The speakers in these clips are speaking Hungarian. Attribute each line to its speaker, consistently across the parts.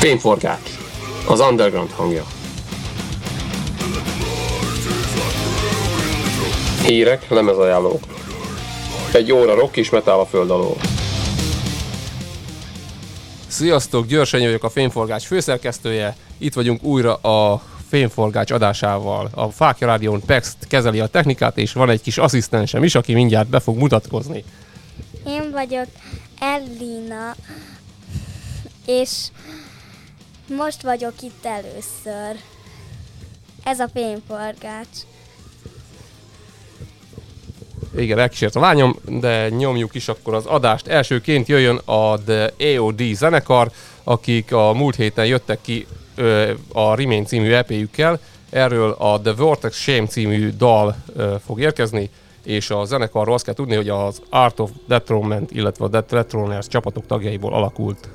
Speaker 1: Fényforgács. Az underground hangja. Hírek, lemezajánlók. Egy óra rock is metáll a föld alól.
Speaker 2: Sziasztok, Györsenyi vagyok, a Fényforgács főszerkesztője. Itt vagyunk újra a Fényforgács adásával. A Fákja Rádión Pex kezeli a technikát, és van egy kis asszisztensem is, aki mindjárt be fog mutatkozni.
Speaker 3: Én vagyok Ellina, és most vagyok itt először. Ez a fényforgács.
Speaker 2: Igen, elkísért a lányom, de nyomjuk is akkor az adást. Elsőként jöjjön a The AOD zenekar, akik a múlt héten jöttek ki ö, a Remain című EP-jükkel. Erről a The Vortex Shame című dal ö, fog érkezni, és a zenekarról azt kell tudni, hogy az Art of Detriment, illetve a Death Retroners csapatok tagjaiból alakult.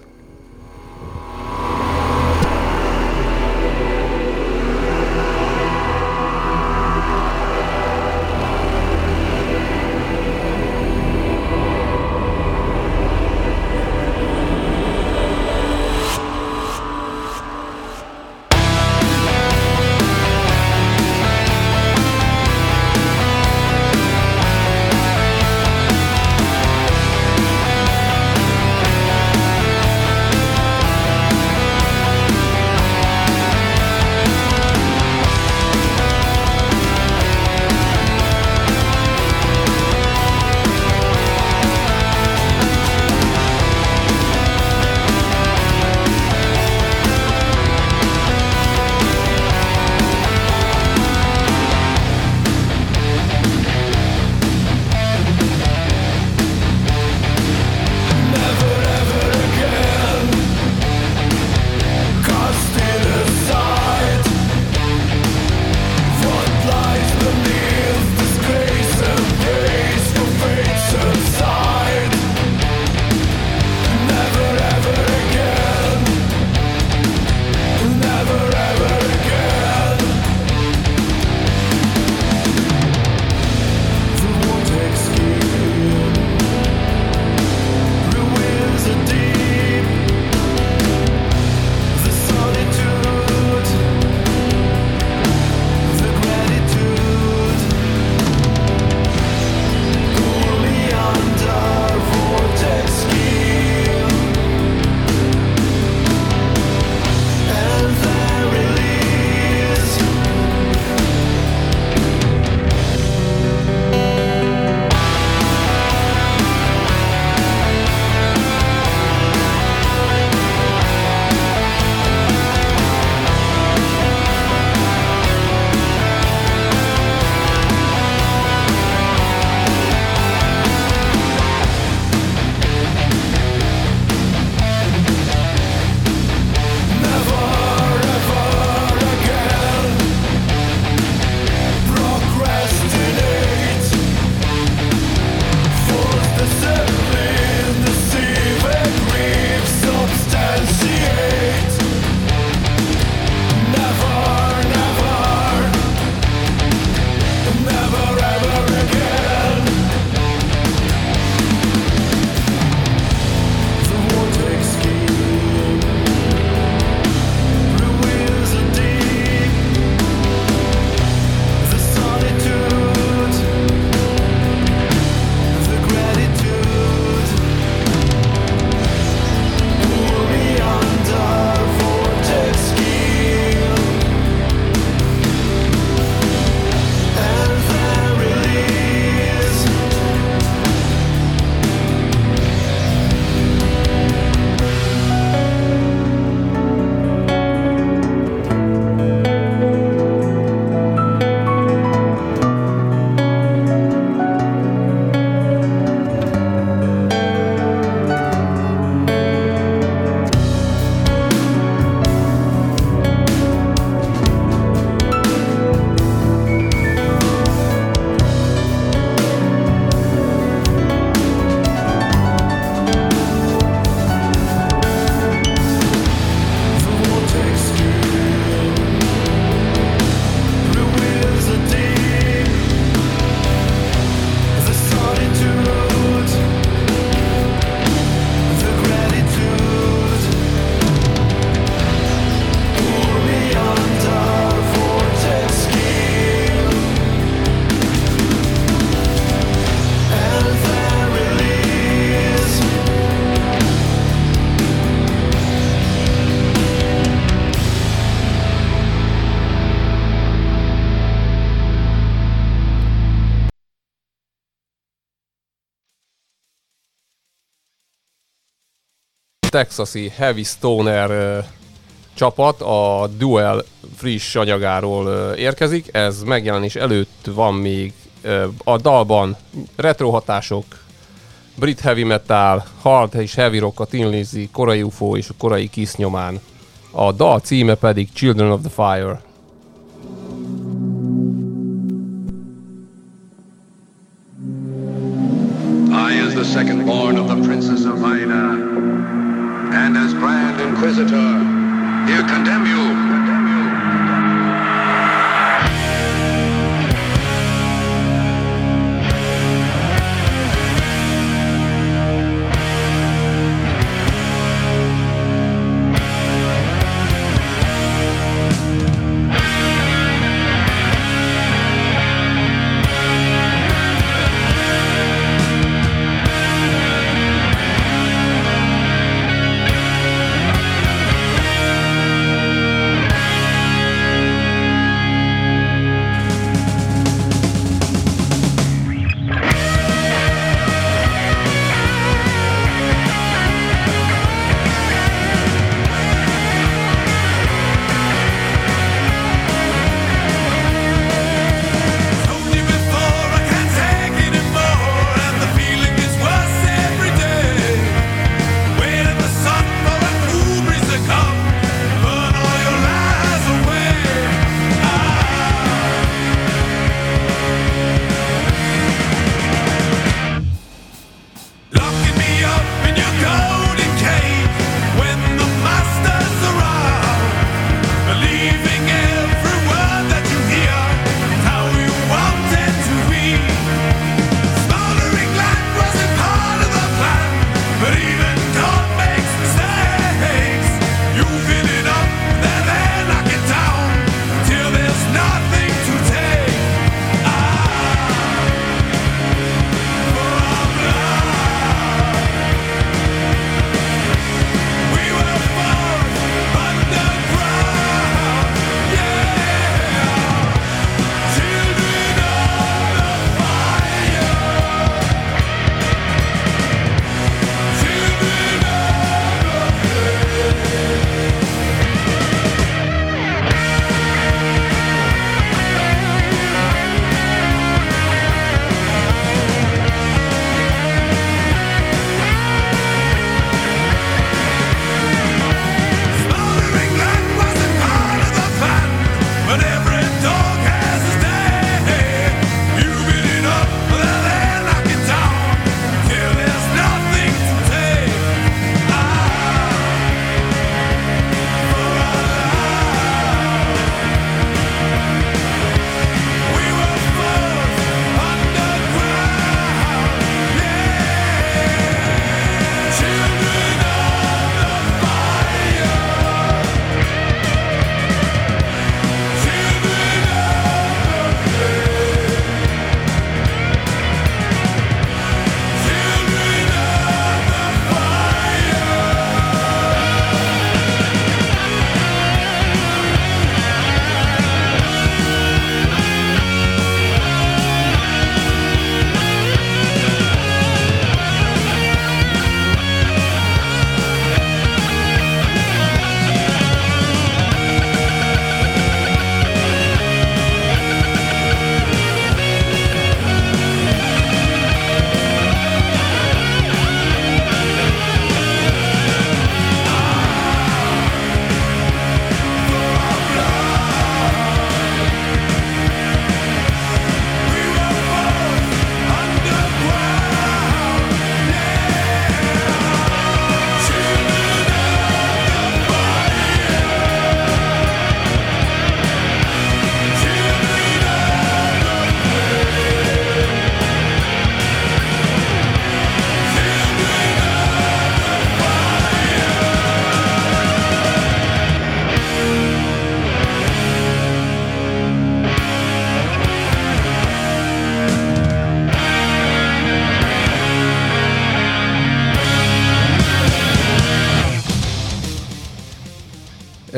Speaker 2: texasi heavy stoner csapat a Duel friss anyagáról érkezik, ez megjelenés előtt van még a dalban retro hatások, brit heavy metal, hard és heavy rock a Tin Lizzy, korai UFO és a korai Kiss nyomán. A dal címe pedig Children of the Fire.
Speaker 4: I is the second born of the Princess of Ida. and as Grand Inquisitor, here condemn you.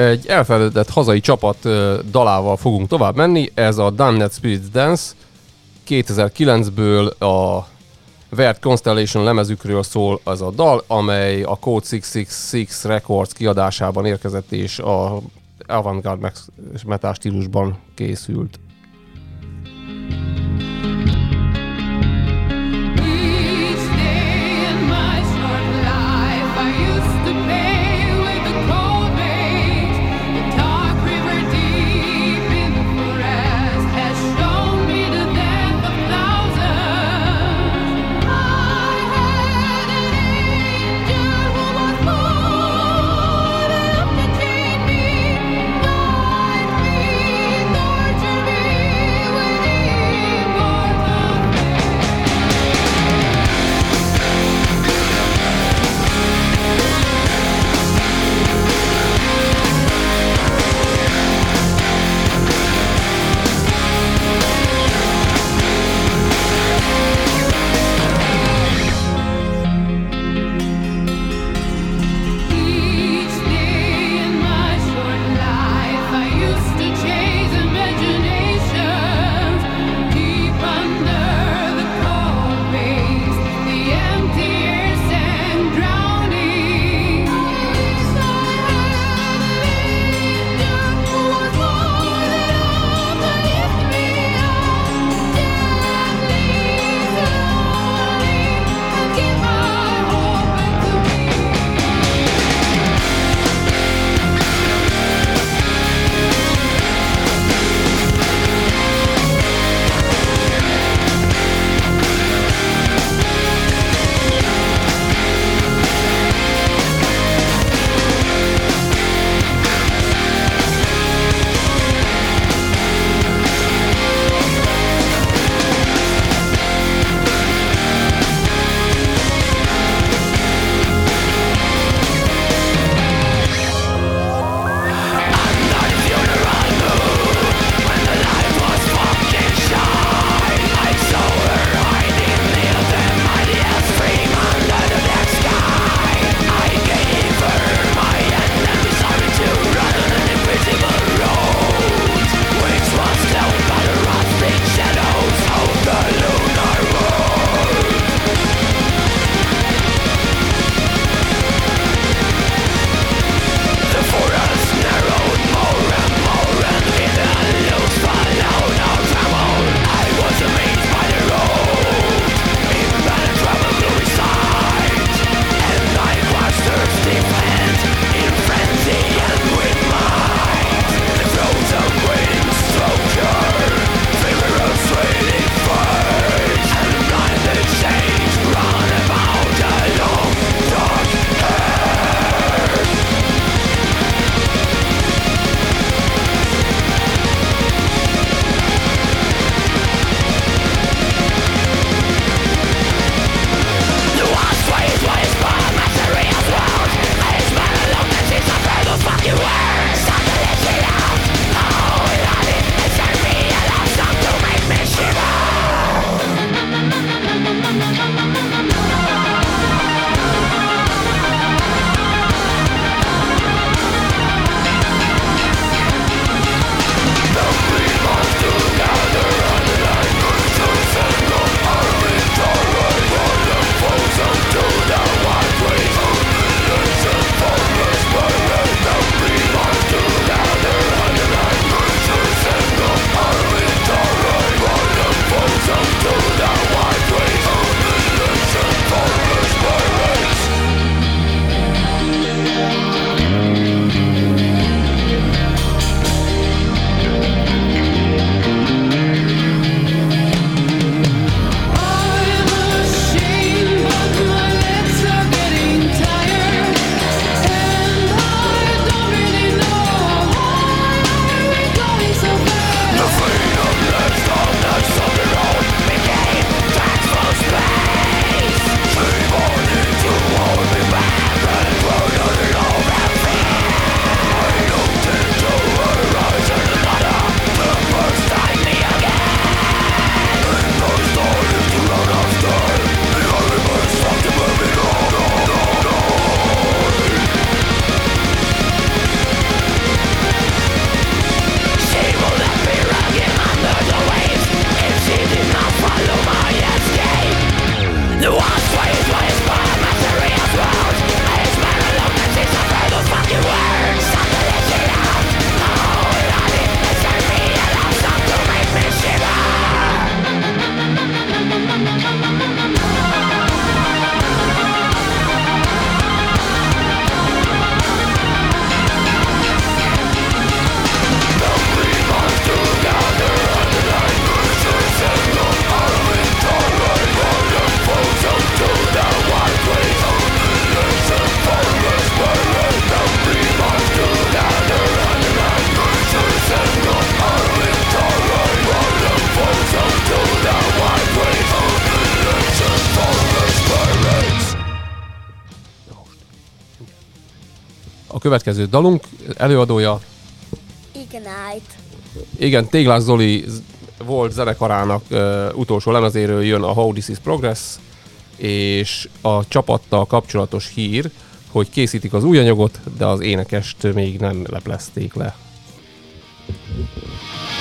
Speaker 2: egy elfeledett hazai csapat dalával fogunk tovább menni. Ez a Damned Spirit Dance 2009-ből a Vert Constellation lemezükről szól az a dal, amely a Code 666 Records kiadásában érkezett és a avantgarde metal stílusban készült.
Speaker 5: thank
Speaker 2: you következő dalunk előadója...
Speaker 3: Ignite.
Speaker 2: Igen, Téglás Zoli volt zenekarának uh, utolsó lemezéről jön a How This Is Progress, és a csapattal kapcsolatos hír, hogy készítik az új anyagot, de az énekest még nem leplezték le.
Speaker 6: Thank you.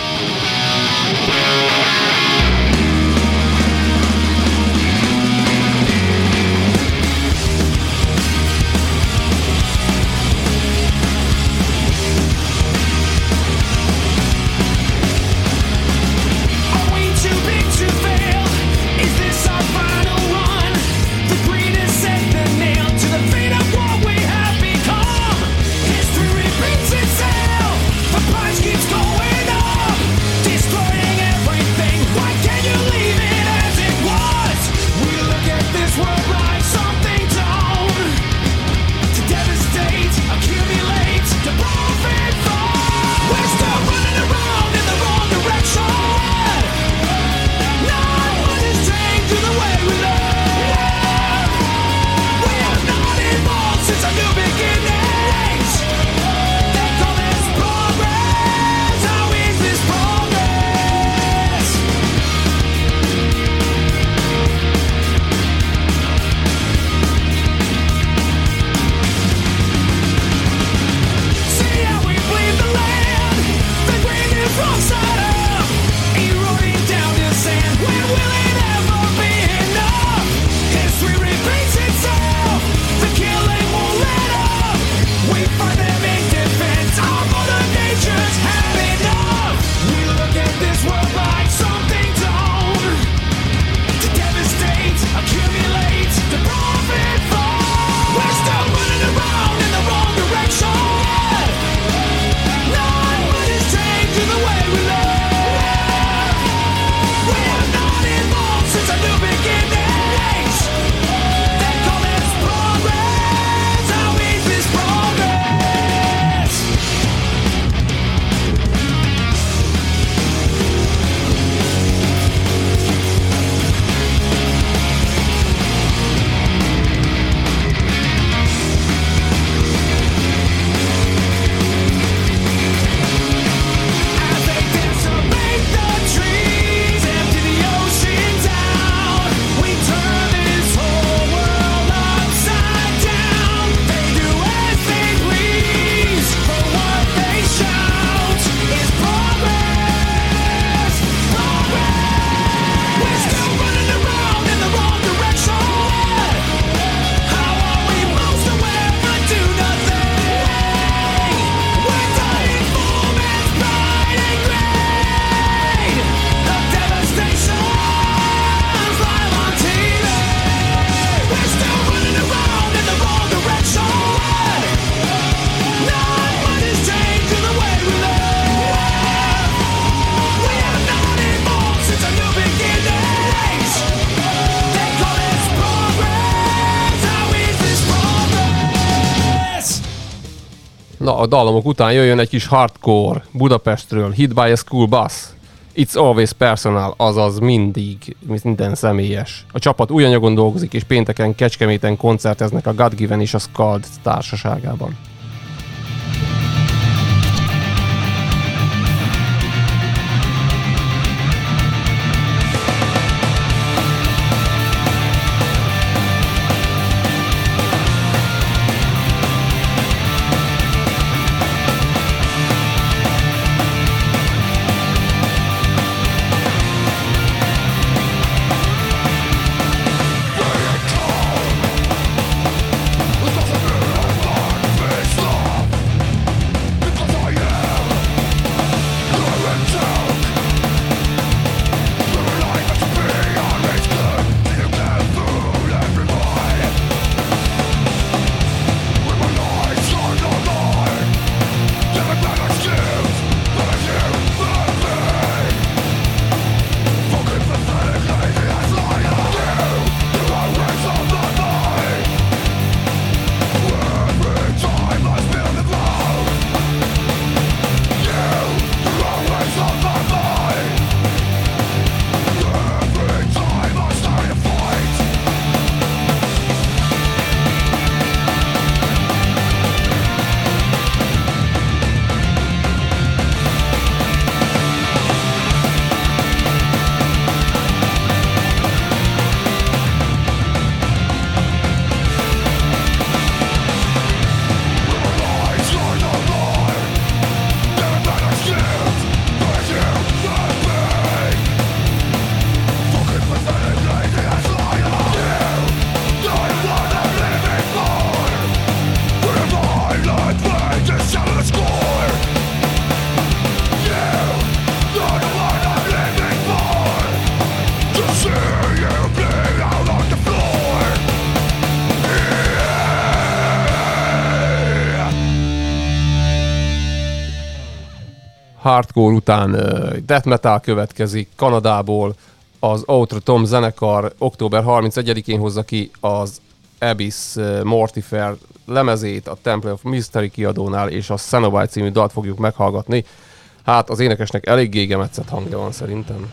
Speaker 2: a dallamok után jöjjön egy kis hardcore Budapestről, Hit by a School Bus, It's Always Personal, azaz mindig, minden személyes. A csapat új anyagon dolgozik, és pénteken Kecskeméten koncerteznek a God Given és a Scald társaságában. Hardcore után death metal következik Kanadából, az Outer Tom zenekar október 31-én hozza ki az Abyss Mortifer lemezét, a Temple of Mystery kiadónál, és a Cenobite című dalt fogjuk meghallgatni. Hát az énekesnek eléggé gemetszett hangja van szerintem.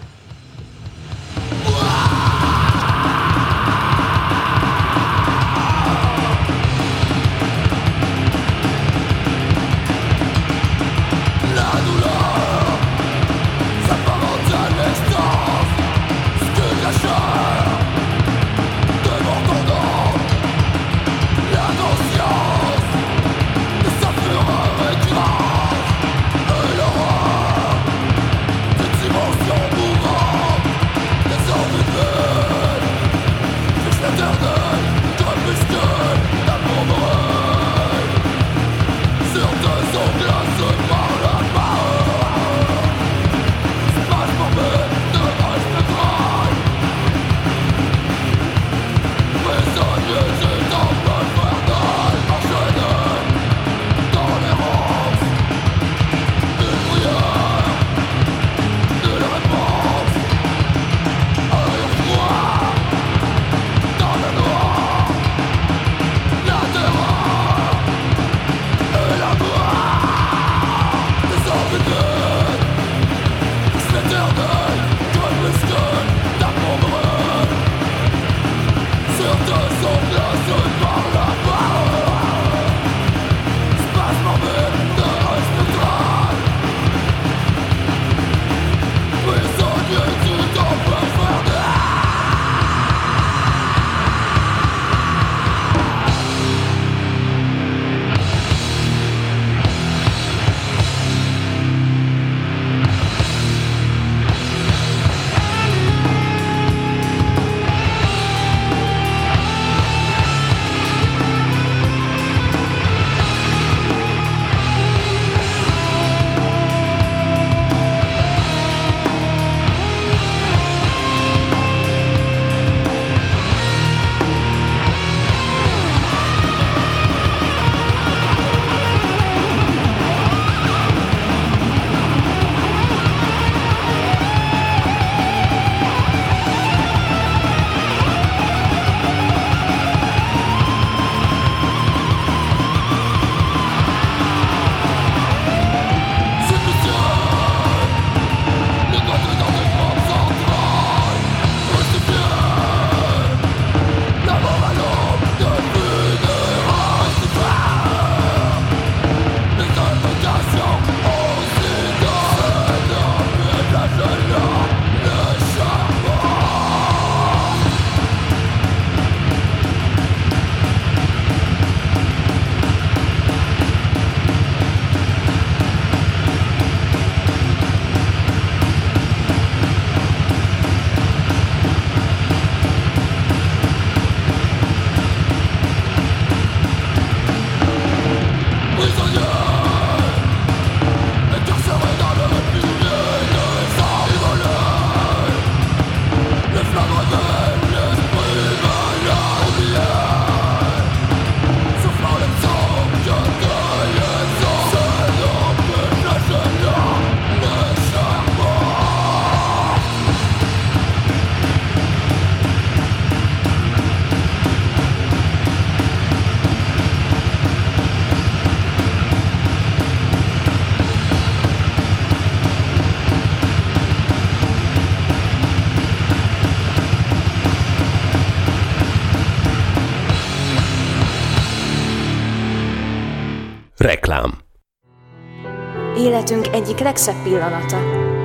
Speaker 7: Életünk egyik legszebb pillanata,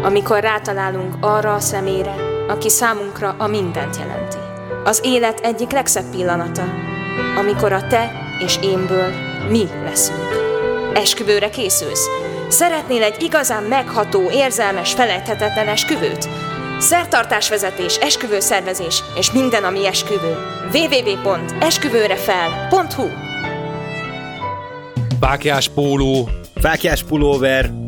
Speaker 7: amikor rátalálunk arra a személyre, aki számunkra a mindent jelenti. Az élet egyik legszebb pillanata, amikor a te és énből mi leszünk. Esküvőre készülsz? Szeretnél egy igazán megható, érzelmes, felejthetetlen esküvőt? Szertartásvezetés, esküvőszervezés és minden, ami esküvő. www.esküvőrefel.hu
Speaker 8: Fákjás póló,
Speaker 9: Fákjás pulóver,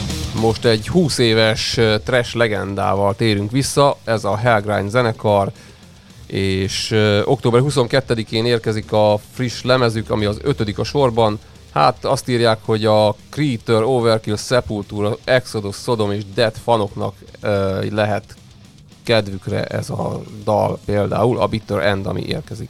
Speaker 2: Most egy 20 éves trash legendával térünk vissza, ez a Hellgrind zenekar, és október 22-én érkezik a friss lemezük, ami az ötödik a sorban. Hát azt írják, hogy a Creator, Overkill, Sepultura, Exodus, Sodom és Dead fanoknak lehet kedvükre ez a dal például, a Bitter End, ami érkezik.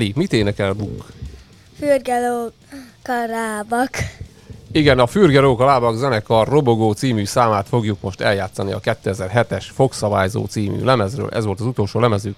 Speaker 4: Eli, mit énekel Buk?
Speaker 3: Fürgelók a lábak.
Speaker 4: Igen, a Fürgelók a lábak zenekar Robogó című számát fogjuk most eljátszani a 2007-es Fogszabályzó című lemezről. Ez volt az utolsó lemezük.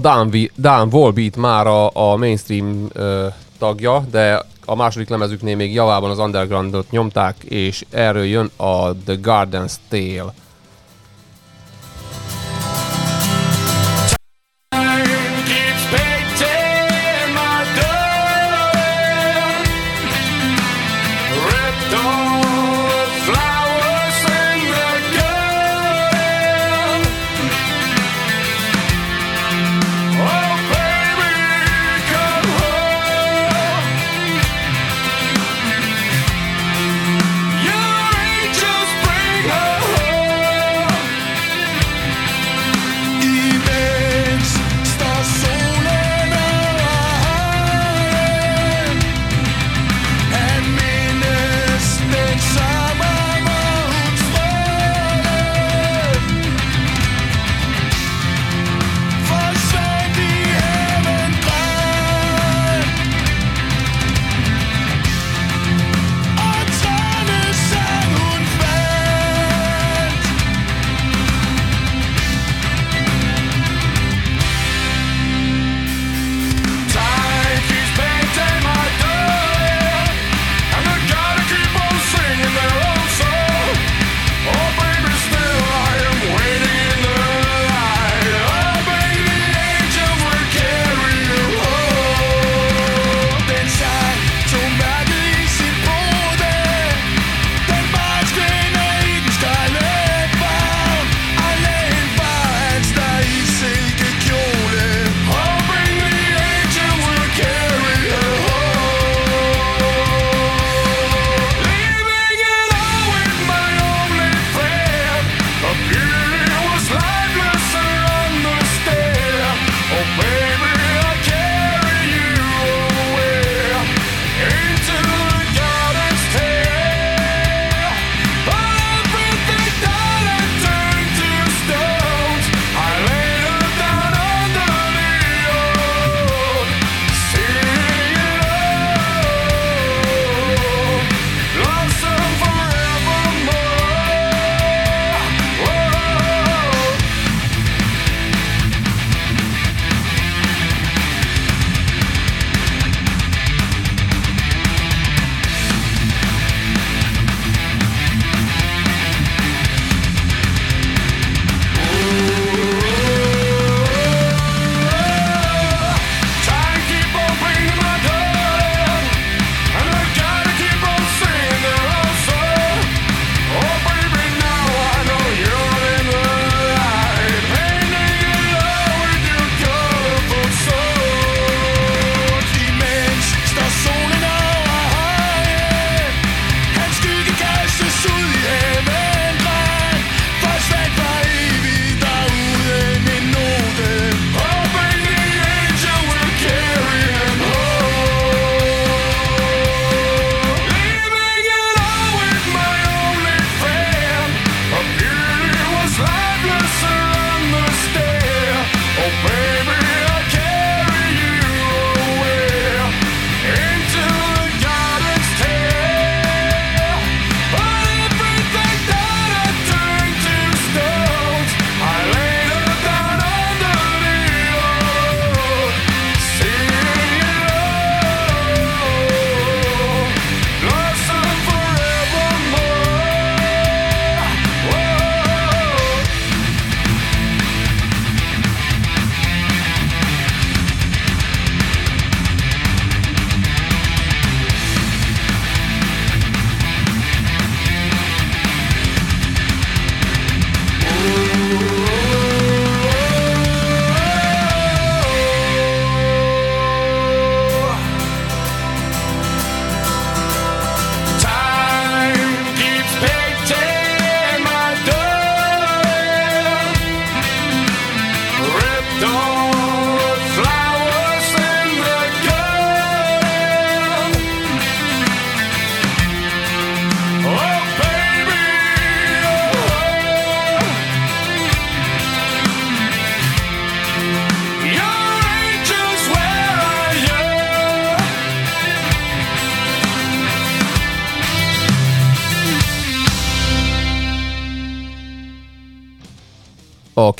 Speaker 4: Dan, Dan Volbeat már a, a mainstream ö, tagja, de a második lemezüknél még javában az undergroundot nyomták, és erről jön a The Garden's Tale.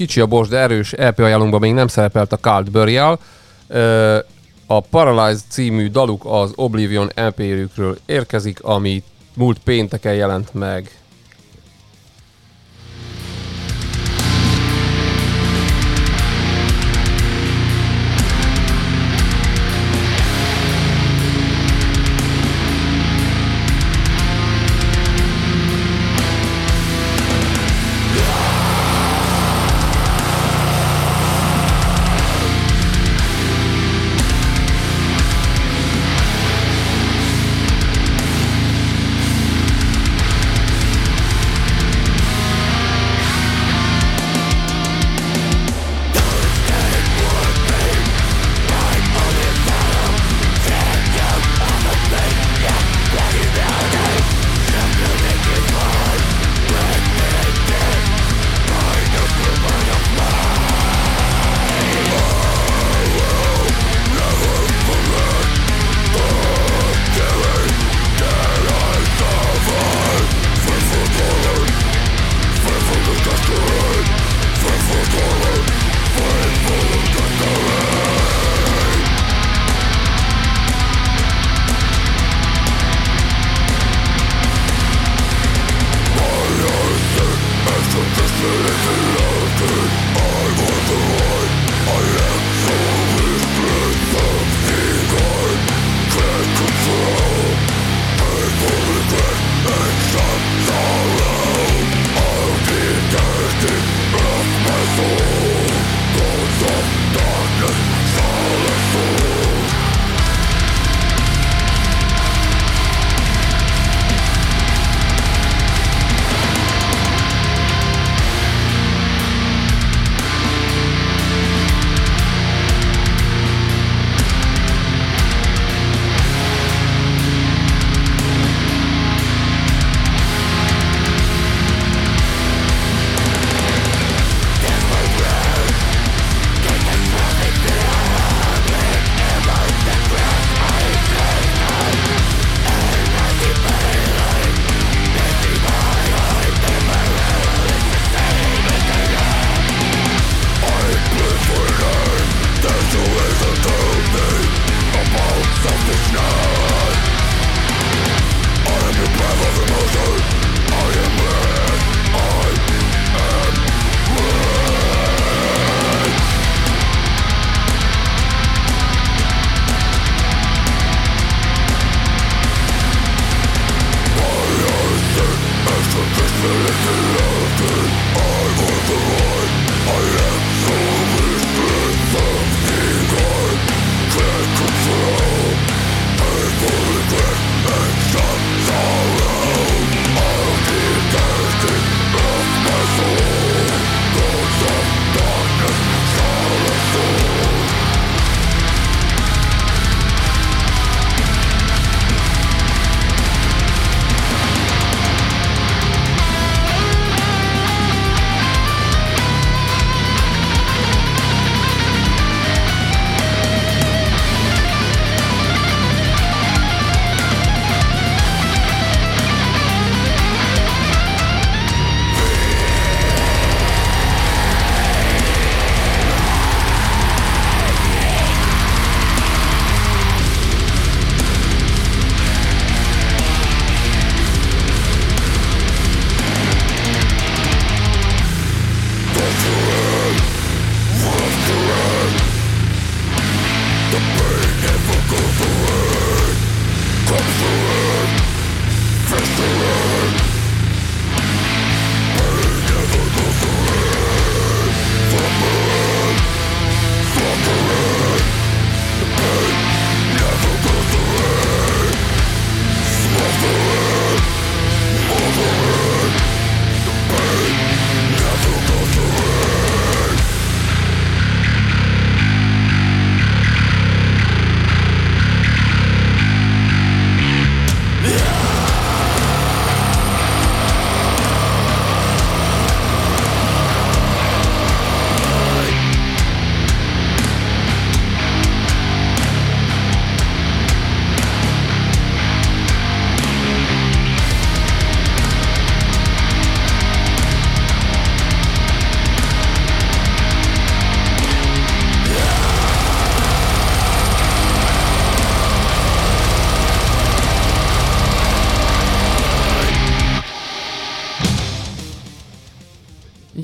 Speaker 2: Kicsi a bors, de erős EP ajánlónkban még nem szerepelt a Cult Burial. A Paralyzed című daluk az Oblivion EP-jükről érkezik, ami múlt pénteken jelent meg.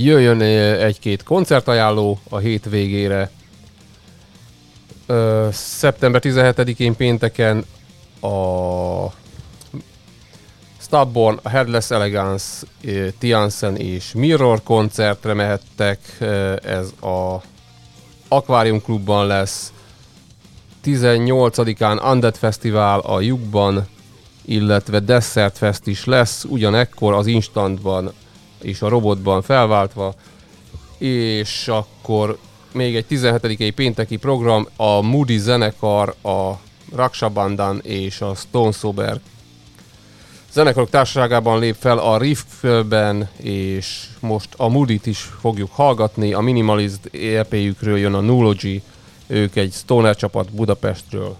Speaker 2: Jöjjön ö, egy-két koncertajánló a hétvégére. Ö, szeptember 17-én pénteken a Stubborn, Headless Elegance, ö, Tiansen és Mirror koncertre mehettek. Ö, Ez a Aquarium Klubban lesz. 18-án Undead Fesztivál a Jukban, illetve Desert Fest is lesz, ugyanekkor az Instantban és a Robotban felváltva, és akkor még egy 17. pénteki program, a Moody zenekar, a Rakshabandan és a Stone Sober zenekarok társaságában lép fel a Riffben, és most a Moody-t is fogjuk hallgatni, a Minimalist EP-jükről jön a Nulogy, ők egy stoner csapat Budapestről.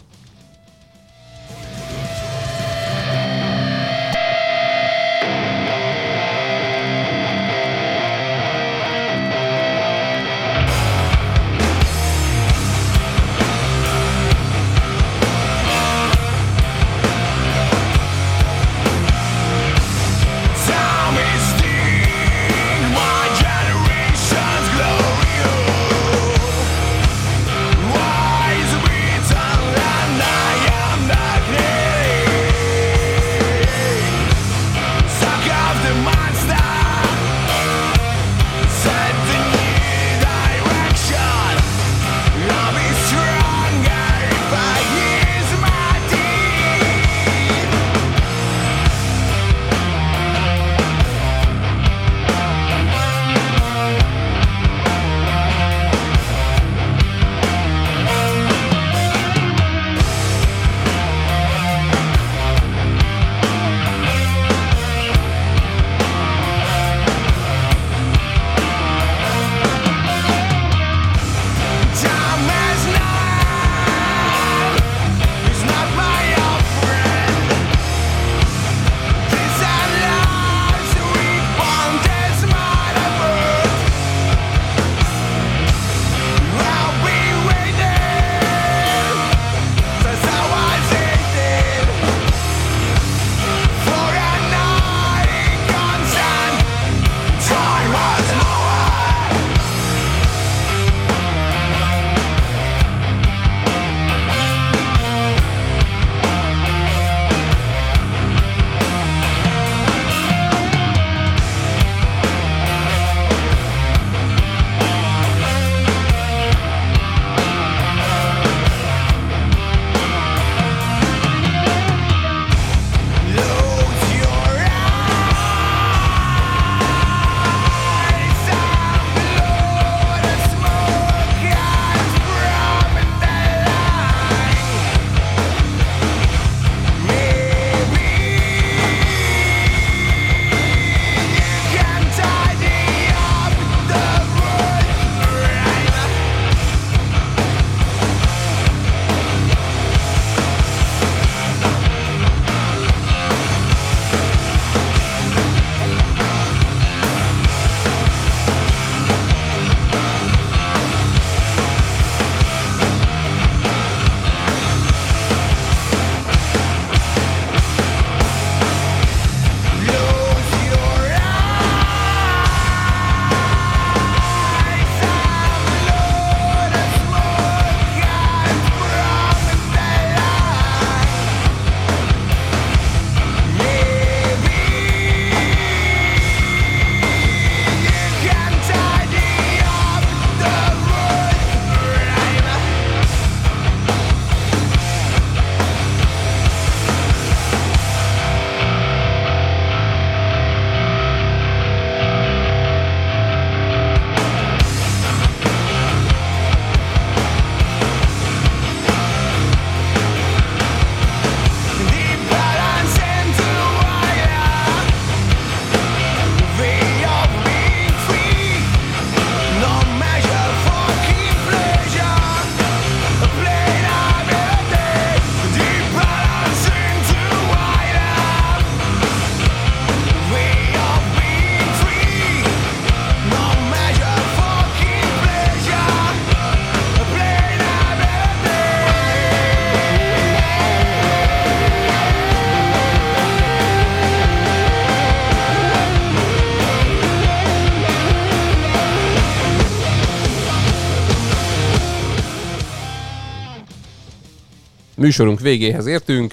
Speaker 2: Műsorunk végéhez értünk,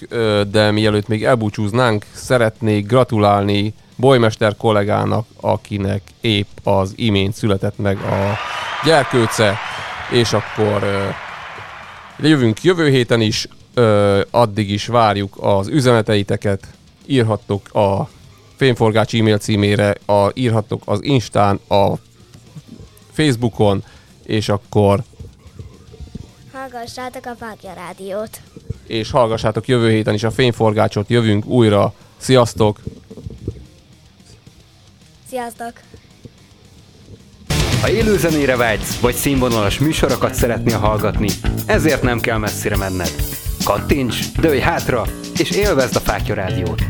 Speaker 2: de mielőtt még elbúcsúznánk, szeretnék gratulálni Bolymester kollégának, akinek épp az imént született meg a gyerkőce, és akkor jövünk jövő héten is, addig is várjuk az üzeneteiteket, írhattok a Fényforgács e-mail címére, a, írhattok az Instán, a Facebookon, és akkor
Speaker 3: Hallgassátok a Fákja Rádiót.
Speaker 2: és hallgassátok jövő héten is a Fényforgácsot, jövünk újra. Sziasztok!
Speaker 3: Sziasztok!
Speaker 8: Ha élő zenére vágysz, vagy színvonalas műsorokat szeretnél hallgatni, ezért nem kell messzire menned. Kattints, dőj hátra, és élvezd a Fákja Rádiót.